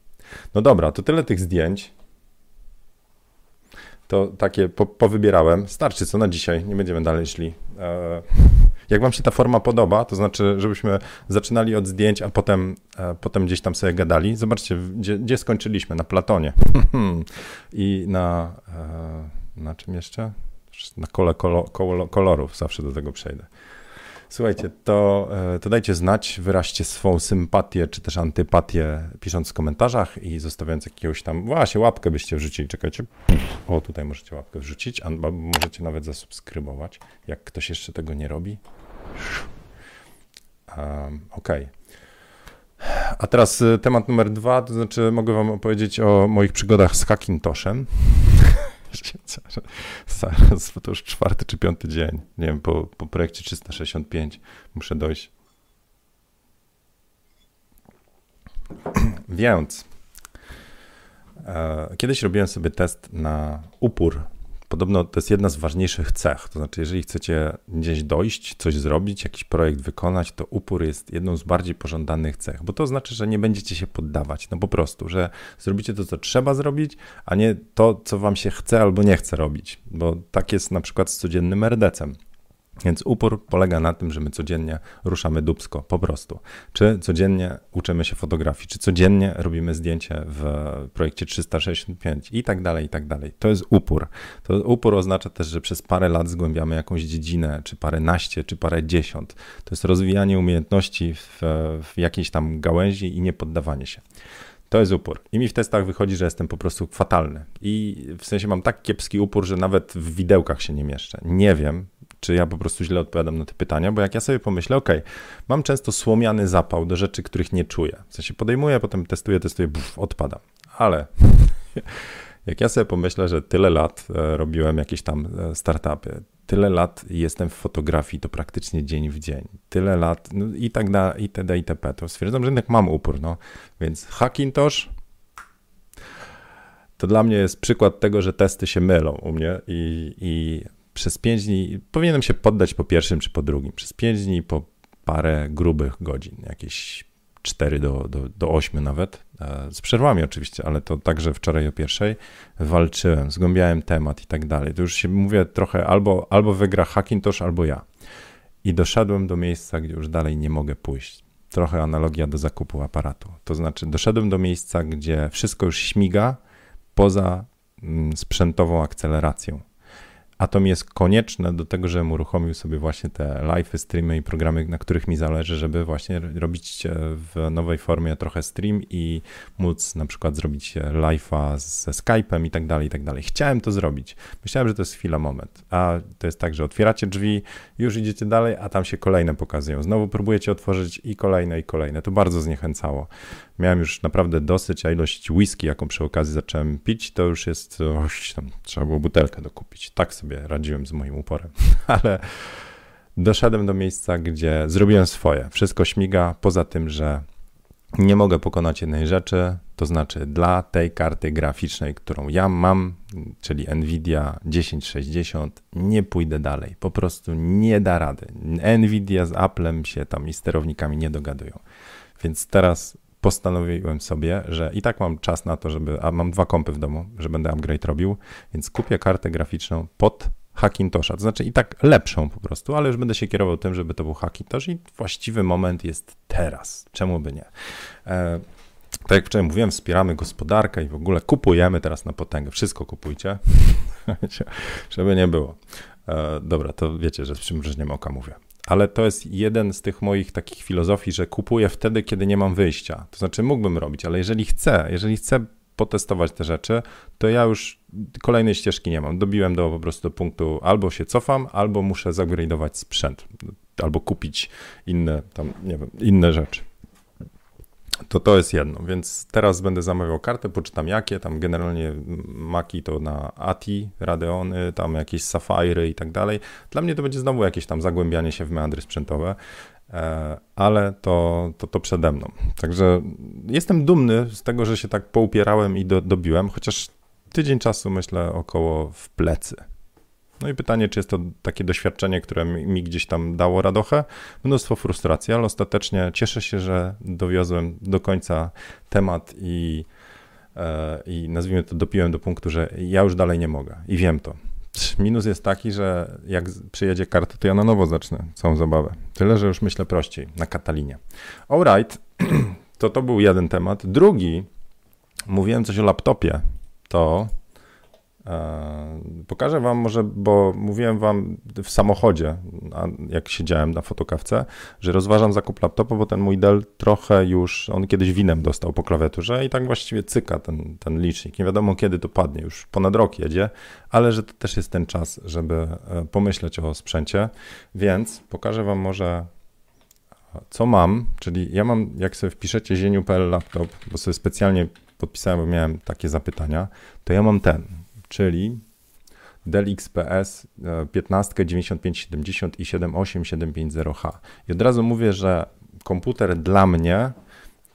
No dobra, to tyle tych zdjęć. To takie po, powybierałem. Starczy co na dzisiaj. Nie będziemy dalej szli. Eee, jak wam się ta forma podoba, to znaczy, żebyśmy zaczynali od zdjęć, a potem, a potem gdzieś tam sobie gadali. Zobaczcie, gdzie, gdzie skończyliśmy? Na Platonie. I na, e, na czym jeszcze? Na kole kolo, kolo, kolorów zawsze do tego przejdę. Słuchajcie, to, e, to dajcie znać, wyraźcie swą sympatię czy też antypatię, pisząc w komentarzach i zostawiając jakiegoś tam, właśnie łapkę byście wrzucili, czekajcie, o tutaj możecie łapkę wrzucić, albo możecie nawet zasubskrybować, jak ktoś jeszcze tego nie robi. Um, ok. A teraz y, temat numer dwa, to znaczy mogę wam opowiedzieć o moich przygodach z Hackintoshem. Zaraz, to już czwarty czy piąty dzień. Nie wiem, po, po projekcie 365 muszę dojść. Więc e, kiedyś robiłem sobie test na upór Podobno to jest jedna z ważniejszych cech. To znaczy, jeżeli chcecie gdzieś dojść, coś zrobić, jakiś projekt wykonać, to upór jest jedną z bardziej pożądanych cech, bo to znaczy, że nie będziecie się poddawać. No po prostu, że zrobicie to, co trzeba zrobić, a nie to, co wam się chce albo nie chce robić. Bo tak jest na przykład z codziennym RDC-em. Więc upór polega na tym, że my codziennie ruszamy dubsko, po prostu. Czy codziennie uczymy się fotografii, czy codziennie robimy zdjęcie w projekcie 365 i tak dalej, i tak dalej. To jest upór. To upór oznacza też, że przez parę lat zgłębiamy jakąś dziedzinę, czy parę naście, czy parę dziesiąt. To jest rozwijanie umiejętności w, w jakiejś tam gałęzi i nie poddawanie się. To jest upór. I mi w testach wychodzi, że jestem po prostu fatalny. I w sensie mam tak kiepski upór, że nawet w widełkach się nie mieszczę. Nie wiem, czy ja po prostu źle odpowiadam na te pytania, bo jak ja sobie pomyślę, ok, mam często słomiany zapał do rzeczy, których nie czuję. W sensie podejmuję, potem testuję, testuję, buf, odpadam. Ale jak ja sobie pomyślę, że tyle lat e, robiłem jakieś tam e, startupy, tyle lat jestem w fotografii, to praktycznie dzień w dzień, tyle lat no i tak dalej, itd., itp., to stwierdzam, że jednak mam upór, no. Więc Hackintosh to dla mnie jest przykład tego, że testy się mylą u mnie i, i przez 5 dni, powinienem się poddać po pierwszym czy po drugim, przez 5 dni po parę grubych godzin, jakieś 4 do, do, do 8 nawet, e, z przerwami oczywiście, ale to także wczoraj o pierwszej walczyłem, zgłębiałem temat i tak dalej. To już się mówię trochę albo, albo wygra Hackintosh, albo ja. I doszedłem do miejsca, gdzie już dalej nie mogę pójść. Trochę analogia do zakupu aparatu. To znaczy, doszedłem do miejsca, gdzie wszystko już śmiga poza mm, sprzętową akceleracją a to mi jest konieczne do tego, żebym uruchomił sobie właśnie te live streamy i programy, na których mi zależy, żeby właśnie robić w nowej formie trochę stream i móc na przykład zrobić live'a ze Skype'em i tak dalej, i tak dalej. Chciałem to zrobić. Myślałem, że to jest chwila, moment. A to jest tak, że otwieracie drzwi, już idziecie dalej, a tam się kolejne pokazują. Znowu próbujecie otworzyć i kolejne, i kolejne. To bardzo zniechęcało. Miałem już naprawdę dosyć, a ilość whisky, jaką przy okazji zacząłem pić, to już jest, oś, tam trzeba było butelkę dokupić. Tak sobie radziłem z moim uporem, ale doszedłem do miejsca, gdzie zrobiłem swoje. Wszystko śmiga, poza tym, że nie mogę pokonać jednej rzeczy, to znaczy dla tej karty graficznej, którą ja mam, czyli Nvidia 1060, nie pójdę dalej. Po prostu nie da rady. Nvidia z Applem się tam i sterownikami nie dogadują. Więc teraz postanowiłem sobie, że i tak mam czas na to, żeby, a mam dwa kompy w domu, że będę upgrade robił, więc kupię kartę graficzną pod Hackintosha, to znaczy i tak lepszą po prostu, ale już będę się kierował tym, żeby to był Hackintosh i właściwy moment jest teraz. Czemu by nie? E, tak jak wczoraj mówiłem, wspieramy gospodarkę i w ogóle kupujemy teraz na potęgę. Wszystko kupujcie, żeby nie było. E, dobra, to wiecie, że z przymrużeniem oka mówię ale to jest jeden z tych moich takich filozofii, że kupuję wtedy, kiedy nie mam wyjścia. To znaczy mógłbym robić, ale jeżeli chcę, jeżeli chcę potestować te rzeczy, to ja już kolejnej ścieżki nie mam. Dobiłem do po prostu punktu albo się cofam, albo muszę upgrade'ować sprzęt, albo kupić inne tam, nie wiem, inne rzeczy. To to jest jedno, więc teraz będę zamawiał kartę, poczytam jakie, tam generalnie Maki to na ATI, Radeony, tam jakieś Sapphire i tak dalej. Dla mnie to będzie znowu jakieś tam zagłębianie się w meandry sprzętowe, e, ale to, to, to przede mną. Także jestem dumny z tego, że się tak poupierałem i do, dobiłem, chociaż tydzień czasu myślę około w plecy. No i pytanie, czy jest to takie doświadczenie, które mi gdzieś tam dało radochę? Mnóstwo frustracji, ale ostatecznie cieszę się, że dowiozłem do końca temat i, e, i nazwijmy to, dopiłem do punktu, że ja już dalej nie mogę i wiem to. Minus jest taki, że jak przyjedzie karta, to ja na nowo zacznę całą zabawę. Tyle, że już myślę prościej, na Katalinie. Alright, to to był jeden temat. Drugi, mówiłem coś o laptopie, to pokażę Wam może, bo mówiłem Wam w samochodzie, jak siedziałem na fotokawce, że rozważam zakup laptopa, bo ten mój Dell trochę już, on kiedyś winem dostał po klawiaturze i tak właściwie cyka ten, ten licznik. Nie wiadomo kiedy to padnie, już ponad rok jedzie, ale że to też jest ten czas, żeby e, pomyśleć o sprzęcie, więc pokażę Wam może co mam, czyli ja mam, jak sobie wpiszecie zieniu.pl laptop, bo sobie specjalnie podpisałem, bo miałem takie zapytania, to ja mam ten, czyli Dell XPS 15, 9570 i 78750H. I od razu mówię, że komputer dla mnie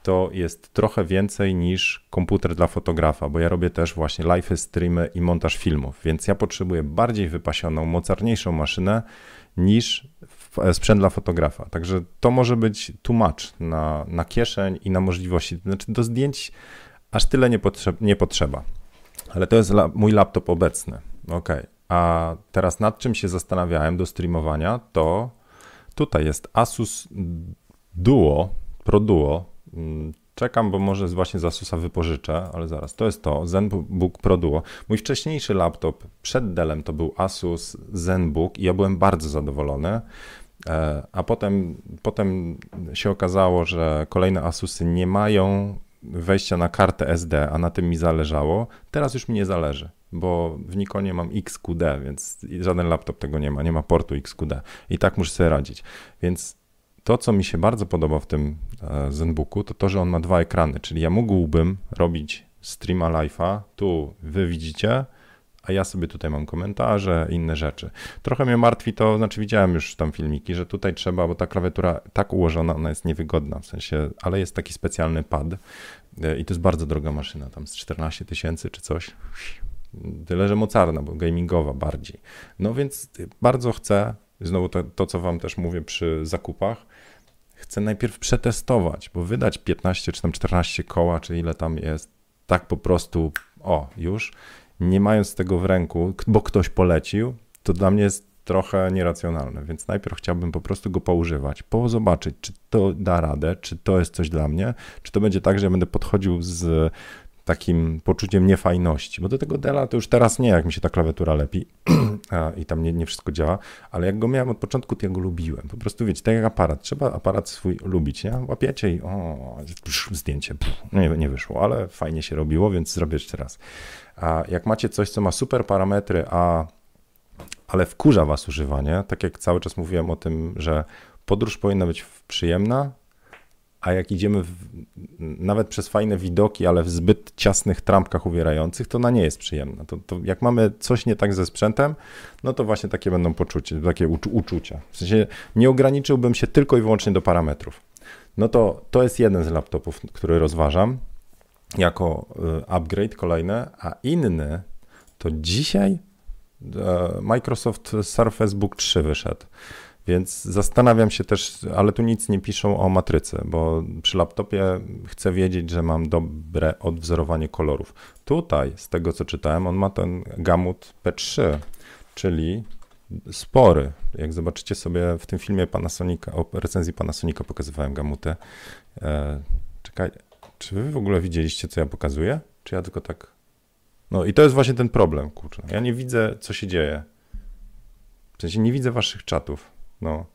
to jest trochę więcej niż komputer dla fotografa, bo ja robię też właśnie live streamy i montaż filmów, więc ja potrzebuję bardziej wypasioną, mocarniejszą maszynę niż e, sprzęt dla fotografa. Także to może być much na, na kieszeń i na możliwości. Znaczy do zdjęć aż tyle nie, potrzeb, nie potrzeba. Ale to jest la mój laptop obecny. Ok. A teraz nad czym się zastanawiałem do streamowania, to tutaj jest Asus Duo, Pro Duo. Mm, czekam, bo może właśnie z Asusa wypożyczę, ale zaraz. To jest to, ZenBook Pro Duo. Mój wcześniejszy laptop przed Dellem to był Asus ZenBook i ja byłem bardzo zadowolony. E, a potem, potem się okazało, że kolejne Asusy nie mają wejścia na kartę SD, a na tym mi zależało, teraz już mi nie zależy, bo w Nikonie mam XQD, więc żaden laptop tego nie ma, nie ma portu XQD i tak muszę sobie radzić. Więc to, co mi się bardzo podoba w tym e, ZenBooku, to to, że on ma dwa ekrany, czyli ja mógłbym robić streama live'a, tu wy widzicie, a ja sobie tutaj mam komentarze, inne rzeczy. Trochę mnie martwi to, znaczy widziałem już tam filmiki, że tutaj trzeba, bo ta klawiatura tak ułożona, ona jest niewygodna, w sensie, ale jest taki specjalny pad e, i to jest bardzo droga maszyna, tam z 14 tysięcy czy coś. Tyle, że mocarna, bo gamingowa bardziej. No więc bardzo chcę, znowu to, to co wam też mówię przy zakupach, chcę najpierw przetestować, bo wydać 15 czy tam 14 koła, czy ile tam jest, tak po prostu, o, już, nie mając tego w ręku, bo ktoś polecił, to dla mnie jest trochę nieracjonalne, więc najpierw chciałbym po prostu go poużywać, po zobaczyć, czy to da radę, czy to jest coś dla mnie, czy to będzie tak, że ja będę podchodził z takim poczuciem niefajności, bo do tego Dela to już teraz nie, jak mi się ta klawiatura lepi, i tam nie, nie wszystko działa, ale jak go miałem od początku, to ja go lubiłem. Po prostu wiecie, tak jak aparat, trzeba aparat swój lubić, nie? Łapiecie i o, zdjęcie, nie, nie wyszło, ale fajnie się robiło, więc zrobię jeszcze raz. A jak macie coś, co ma super parametry, a ale wkurza was używanie, tak jak cały czas mówiłem o tym, że podróż powinna być przyjemna, a jak idziemy w, nawet przez fajne widoki, ale w zbyt ciasnych trampkach uwierających, to ona nie jest przyjemna. To, to jak mamy coś nie tak ze sprzętem, no to właśnie takie będą poczucie, takie uczu, uczucia. W sensie nie ograniczyłbym się tylko i wyłącznie do parametrów. No to to jest jeden z laptopów, który rozważam jako y, upgrade kolejny, a inny to dzisiaj e, Microsoft Surface Book 3 wyszedł. Więc zastanawiam się też, ale tu nic nie piszą o matrycy, bo przy laptopie chcę wiedzieć, że mam dobre odwzorowanie kolorów. Tutaj, z tego co czytałem, on ma ten gamut P3, czyli spory. Jak zobaczycie sobie w tym filmie Panasonica, o recenzji Panasonica pokazywałem gamutę. E, czekaj, czy wy w ogóle widzieliście, co ja pokazuję? Czy ja tylko tak... No i to jest właśnie ten problem, kurczę. Ja nie widzę, co się dzieje. W sensie nie widzę waszych czatów. No.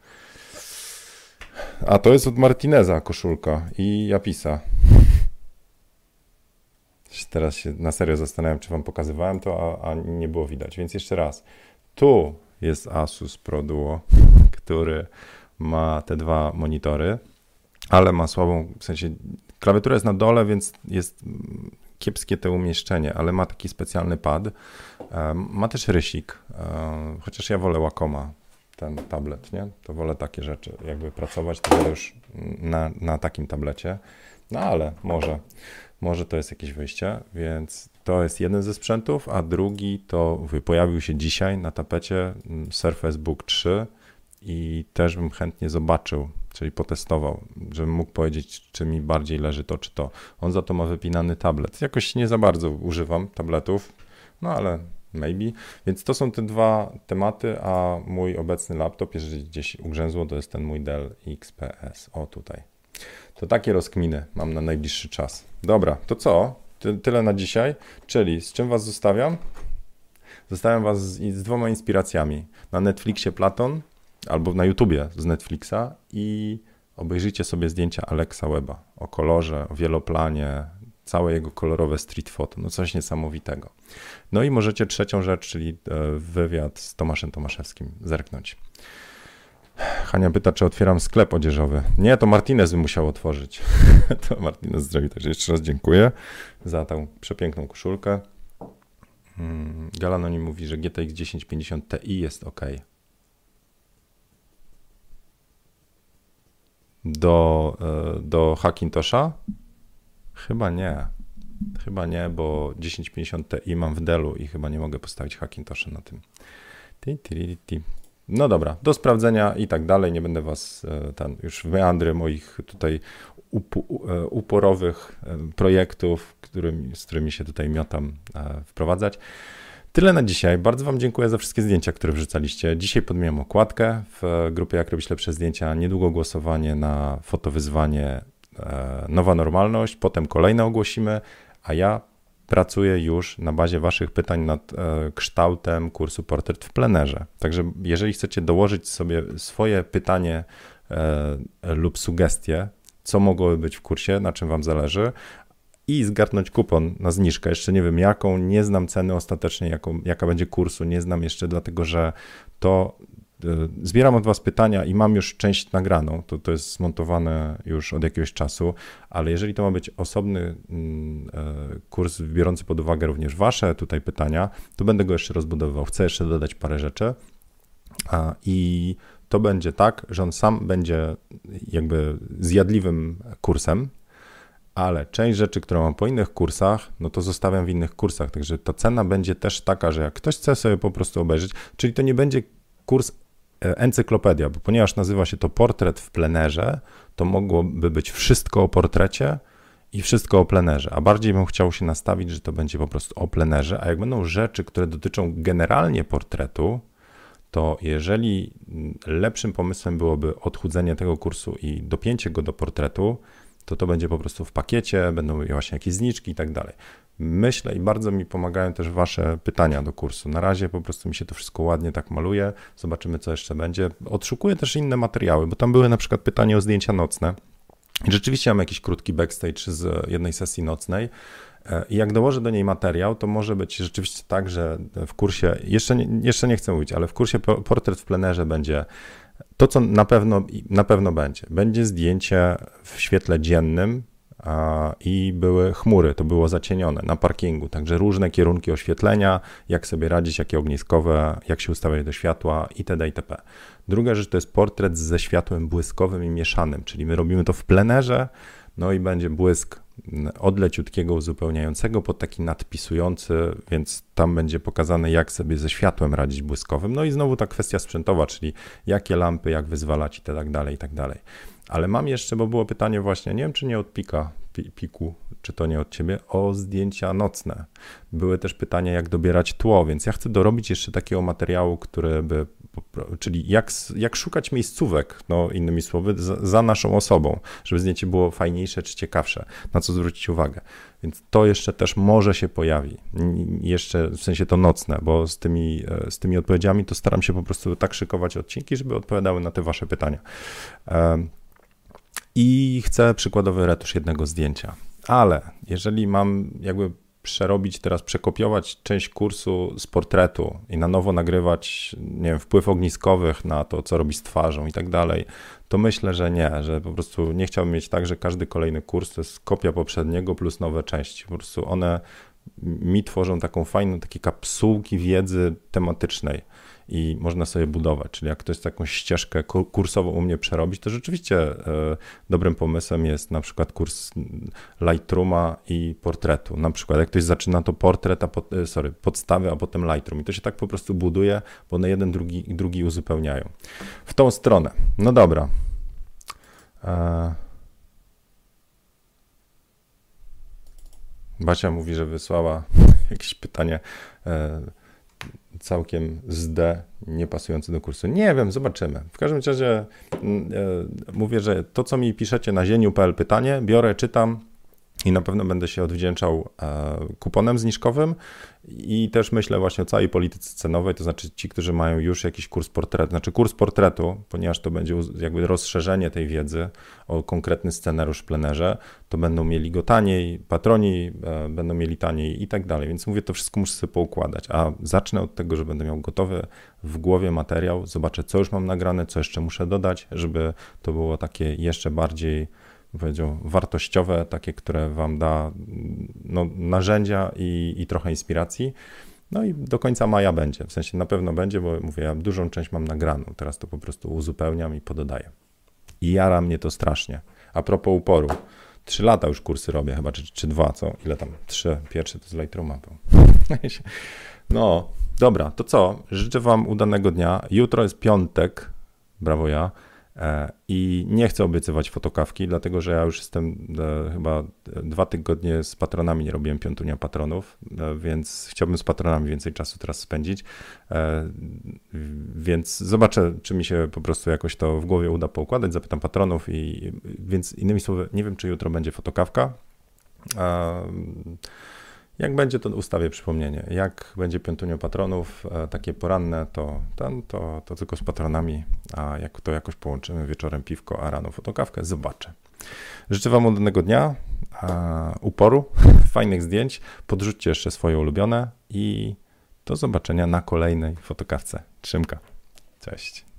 A to jest od Martineza koszulka i Japisa. Teraz się na serio zastanawiam, czy wam pokazywałem to, a, a nie było widać. Więc jeszcze raz. Tu jest Asus Pro Duo, który ma te dwa monitory, ale ma słabą, w sensie klawiatura jest na dole, więc jest kiepskie to umieszczenie, ale ma taki specjalny pad. Ma też rysik, chociaż ja wolę Wacoma ten tablet, nie? To wolę takie rzeczy, jakby pracować, to już na, na takim tablecie. No ale może, może to jest jakieś wyjście, więc to jest jeden ze sprzętów, a drugi to pojawił się dzisiaj na tapecie mm, Surface Book 3 i też bym chętnie zobaczył, czyli potestował, żebym mógł powiedzieć, czy mi bardziej leży to, czy to. On za to ma wypinany tablet. Jakoś nie za bardzo używam tabletów, no ale maybe. Więc to są te dwa tematy, a mój obecny laptop, jeżeli gdzieś ugrzęzło, to jest ten mój Dell XPS. O, tutaj. To takie rozkminy mam na najbliższy czas. Dobra, to co? Ty, tyle na dzisiaj. Czyli z czym was zostawiam? Zostawiam was z, z dwoma inspiracjami. Na Netflixie Platon albo na YouTubie z Netflixa i obejrzyjcie sobie zdjęcia Alexa Weba o kolorze, o wieloplanie, całe jego kolorowe street photo, no coś niesamowitego. No i możecie trzecią rzecz, czyli e, wywiad z Tomaszem Tomaszewskim, zerknąć. Hania pyta, czy otwieram sklep odzieżowy. Nie, to Martinez by musiał otworzyć. to Martinez zrobi, także jeszcze raz dziękuję za tą przepiękną koszulkę. Hmm, Galanoni mówi, że GTX 1050 Ti jest ok. Do, e, do Hackintosha Chyba nie. Chyba nie, bo 1050 Ti mam w Dellu i chyba nie mogę postawić Hackintosha na tym. No dobra, do sprawdzenia i tak dalej. Nie będę was e, ten już meandry moich tutaj e, uporowych e, projektów, którymi, z którymi się tutaj miotam, wprowadzać. Tyle na dzisiaj. Bardzo Wam dziękuję za wszystkie zdjęcia, które wrzucaliście. Dzisiaj podmieniam okładkę w grupie Jak robić lepsze zdjęcia. Niedługo głosowanie na fotowyzwanie nowa normalność, potem kolejne ogłosimy, a ja pracuję już na bazie Waszych pytań nad e, kształtem kursu Portret w plenerze. Także jeżeli chcecie dołożyć sobie swoje pytanie e, lub sugestie, co mogłoby być w kursie, na czym Wam zależy, i zgarnąć kupon na zniżkę. Jeszcze nie wiem jaką, nie znam ceny ostatecznej, jaką, jaka będzie kursu, nie znam jeszcze, dlatego że to E, zbieram od Was pytania i mam już część nagraną, to, to jest zmontowane już od jakiegoś czasu, ale jeżeli to ma być osobny mm, e, kurs biorący pod uwagę również Wasze tutaj pytania, to będę go jeszcze rozbudowywał. Chcę jeszcze dodać parę rzeczy. I to będzie tak, że on sam będzie jakby zjadliwym kursem, ale część rzeczy, które mam po innych kursach, no to zostawiam w innych kursach, także ta cena będzie też taka, że jak ktoś chce sobie po prostu obejrzeć, czyli to nie będzie kurs E, encyklopedia, bo ponieważ nazywa się to portret w plenerze, to mogłoby być wszystko o portrecie i wszystko o plenerze, a bardziej bym chciał się nastawić, że to będzie po prostu o plenerze, a jak będą rzeczy, które dotyczą generalnie portretu, to jeżeli lepszym pomysłem byłoby odchudzenie tego kursu i dopięcie go do portretu, to to będzie po prostu w pakiecie, będą właśnie jakieś zniczki i tak dalej. Myślę i bardzo mi pomagają też Wasze pytania do kursu. Na razie po prostu mi się to wszystko ładnie tak maluje. Zobaczymy, co jeszcze będzie. Odszukuję też inne materiały, bo tam były na przykład pytania o zdjęcia nocne. Rzeczywiście mam jakiś krótki backstage z jednej sesji nocnej. E, I jak dołożę do niej materiał, to może być rzeczywiście tak, że w kursie, jeszcze nie, jeszcze nie chcę mówić, ale w kursie portret w plenerze będzie to, co na pewno, na pewno będzie. Będzie zdjęcie w świetle dziennym, i były chmury, to było zacienione na parkingu, także różne kierunki oświetlenia, jak sobie radzić, jakie ogniskowe, jak się ustawiać do światła itd. itp. Druga rzecz to jest portret ze światłem błyskowym i mieszanym, czyli my robimy to w plenerze, no i będzie błysk od leciutkiego uzupełniającego pod taki nadpisujący, więc tam będzie pokazane, jak sobie ze światłem radzić błyskowym. No i znowu ta kwestia sprzętowa, czyli jakie lampy, jak wyzwalać i tak dalej, i tak dalej. Ale mam jeszcze, bo było pytanie właśnie, nie wiem czy nie od Pika, Piku, czy to nie od ciebie, o zdjęcia nocne. Były też pytania, jak dobierać tło, więc ja chcę dorobić jeszcze takiego materiału, który by, czyli jak, jak szukać miejscówek, no innymi słowy, za, za naszą osobą, żeby zdjęcie było fajniejsze czy ciekawsze, na co zwrócić uwagę. Więc to jeszcze też może się pojawi, jeszcze w sensie to nocne, bo z tymi, e, z tymi odpowiedziami to staram się po prostu tak szykować odcinki, żeby odpowiadały na te wasze pytania i chcę przykładowy retusz jednego zdjęcia. Ale jeżeli mam jakby przerobić teraz, przekopiować część kursu z portretu i na nowo nagrywać, nie wiem, wpływ ogniskowych na to, co robi z twarzą i tak dalej, to myślę, że nie, że po prostu nie chciałbym mieć tak, że każdy kolejny kurs to jest kopia poprzedniego plus nowe części. Po prostu one mi tworzą taką fajną, takie kapsułki wiedzy tematycznej i można sobie budować. Czyli jak ktoś jakąś ścieżkę kursową u mnie przerobić, to rzeczywiście e, dobrym pomysłem jest na przykład kurs Lightrooma i portretu. Na przykład jak ktoś zaczyna to portret, a pod, e, sorry, podstawy, a potem Lightroom i to się tak po prostu buduje, bo one jeden drugi, drugi uzupełniają. W tą stronę. No dobra. E, Basia mówi, że wysłała jakieś pytanie całkiem z D, niepasujący do kursu. Nie wiem, zobaczymy. W każdym razie mm, e, mówię, że to, co mi piszecie na zieniu.pl pytanie, biorę, czytam, i na pewno będę się odwdzięczał e, kuponem zniżkowym. I też myślę właśnie o całej polityce cenowej, to znaczy ci, którzy mają już jakiś kurs portretu, znaczy kurs portretu, ponieważ to będzie jakby rozszerzenie tej wiedzy o konkretny scenariusz w plenerze, to będą mieli go taniej, patroni e, będą mieli taniej i tak dalej, więc mówię, to wszystko muszę sobie poukładać, a zacznę od tego, że będę miał gotowy w głowie materiał, zobaczę co już mam nagrane, co jeszcze muszę dodać, żeby to było takie jeszcze bardziej powiedział, wartościowe, takie, które Wam da no, narzędzia i, i trochę inspiracji. No i do końca maja będzie, w sensie na pewno będzie, bo mówię, ja dużą część mam nagraną, teraz to po prostu uzupełniam i pododaję. I jara mnie to strasznie. A propos uporu, trzy lata już kursy robię chyba, czy, czy dwa, co? Ile tam? Trzy. Pierwszy to z Lightrooma był. No, dobra, to co? Życzę Wam udanego dnia. Jutro jest piątek, brawo ja. E, I nie chcę obiecywać fotokawki, dlatego że ja już jestem e, chyba dwa tygodnie z patronami, nie robiłem piątunia patronów, e, więc chciałbym z patronami więcej czasu teraz spędzić. Więc zobaczę, czy mi się po prostu jakoś to w głowie uda poukładać. Zapytam patronów i więc innymi słowy, nie wiem, czy jutro będzie fotokawka. Jak będzie, to ustawię przypomnienie. Jak będzie piątunio patronów, e, takie poranne, to, ten, to, to tylko z patronami, a jak to jakoś połączymy wieczorem piwko, a rano fotokawkę, zobaczę. Życzę Wam udanego dnia, uporu, fajnych zdjęć. Podrzućcie jeszcze swoje ulubione i do zobaczenia na kolejnej fotokawce. Trzymka. Cześć.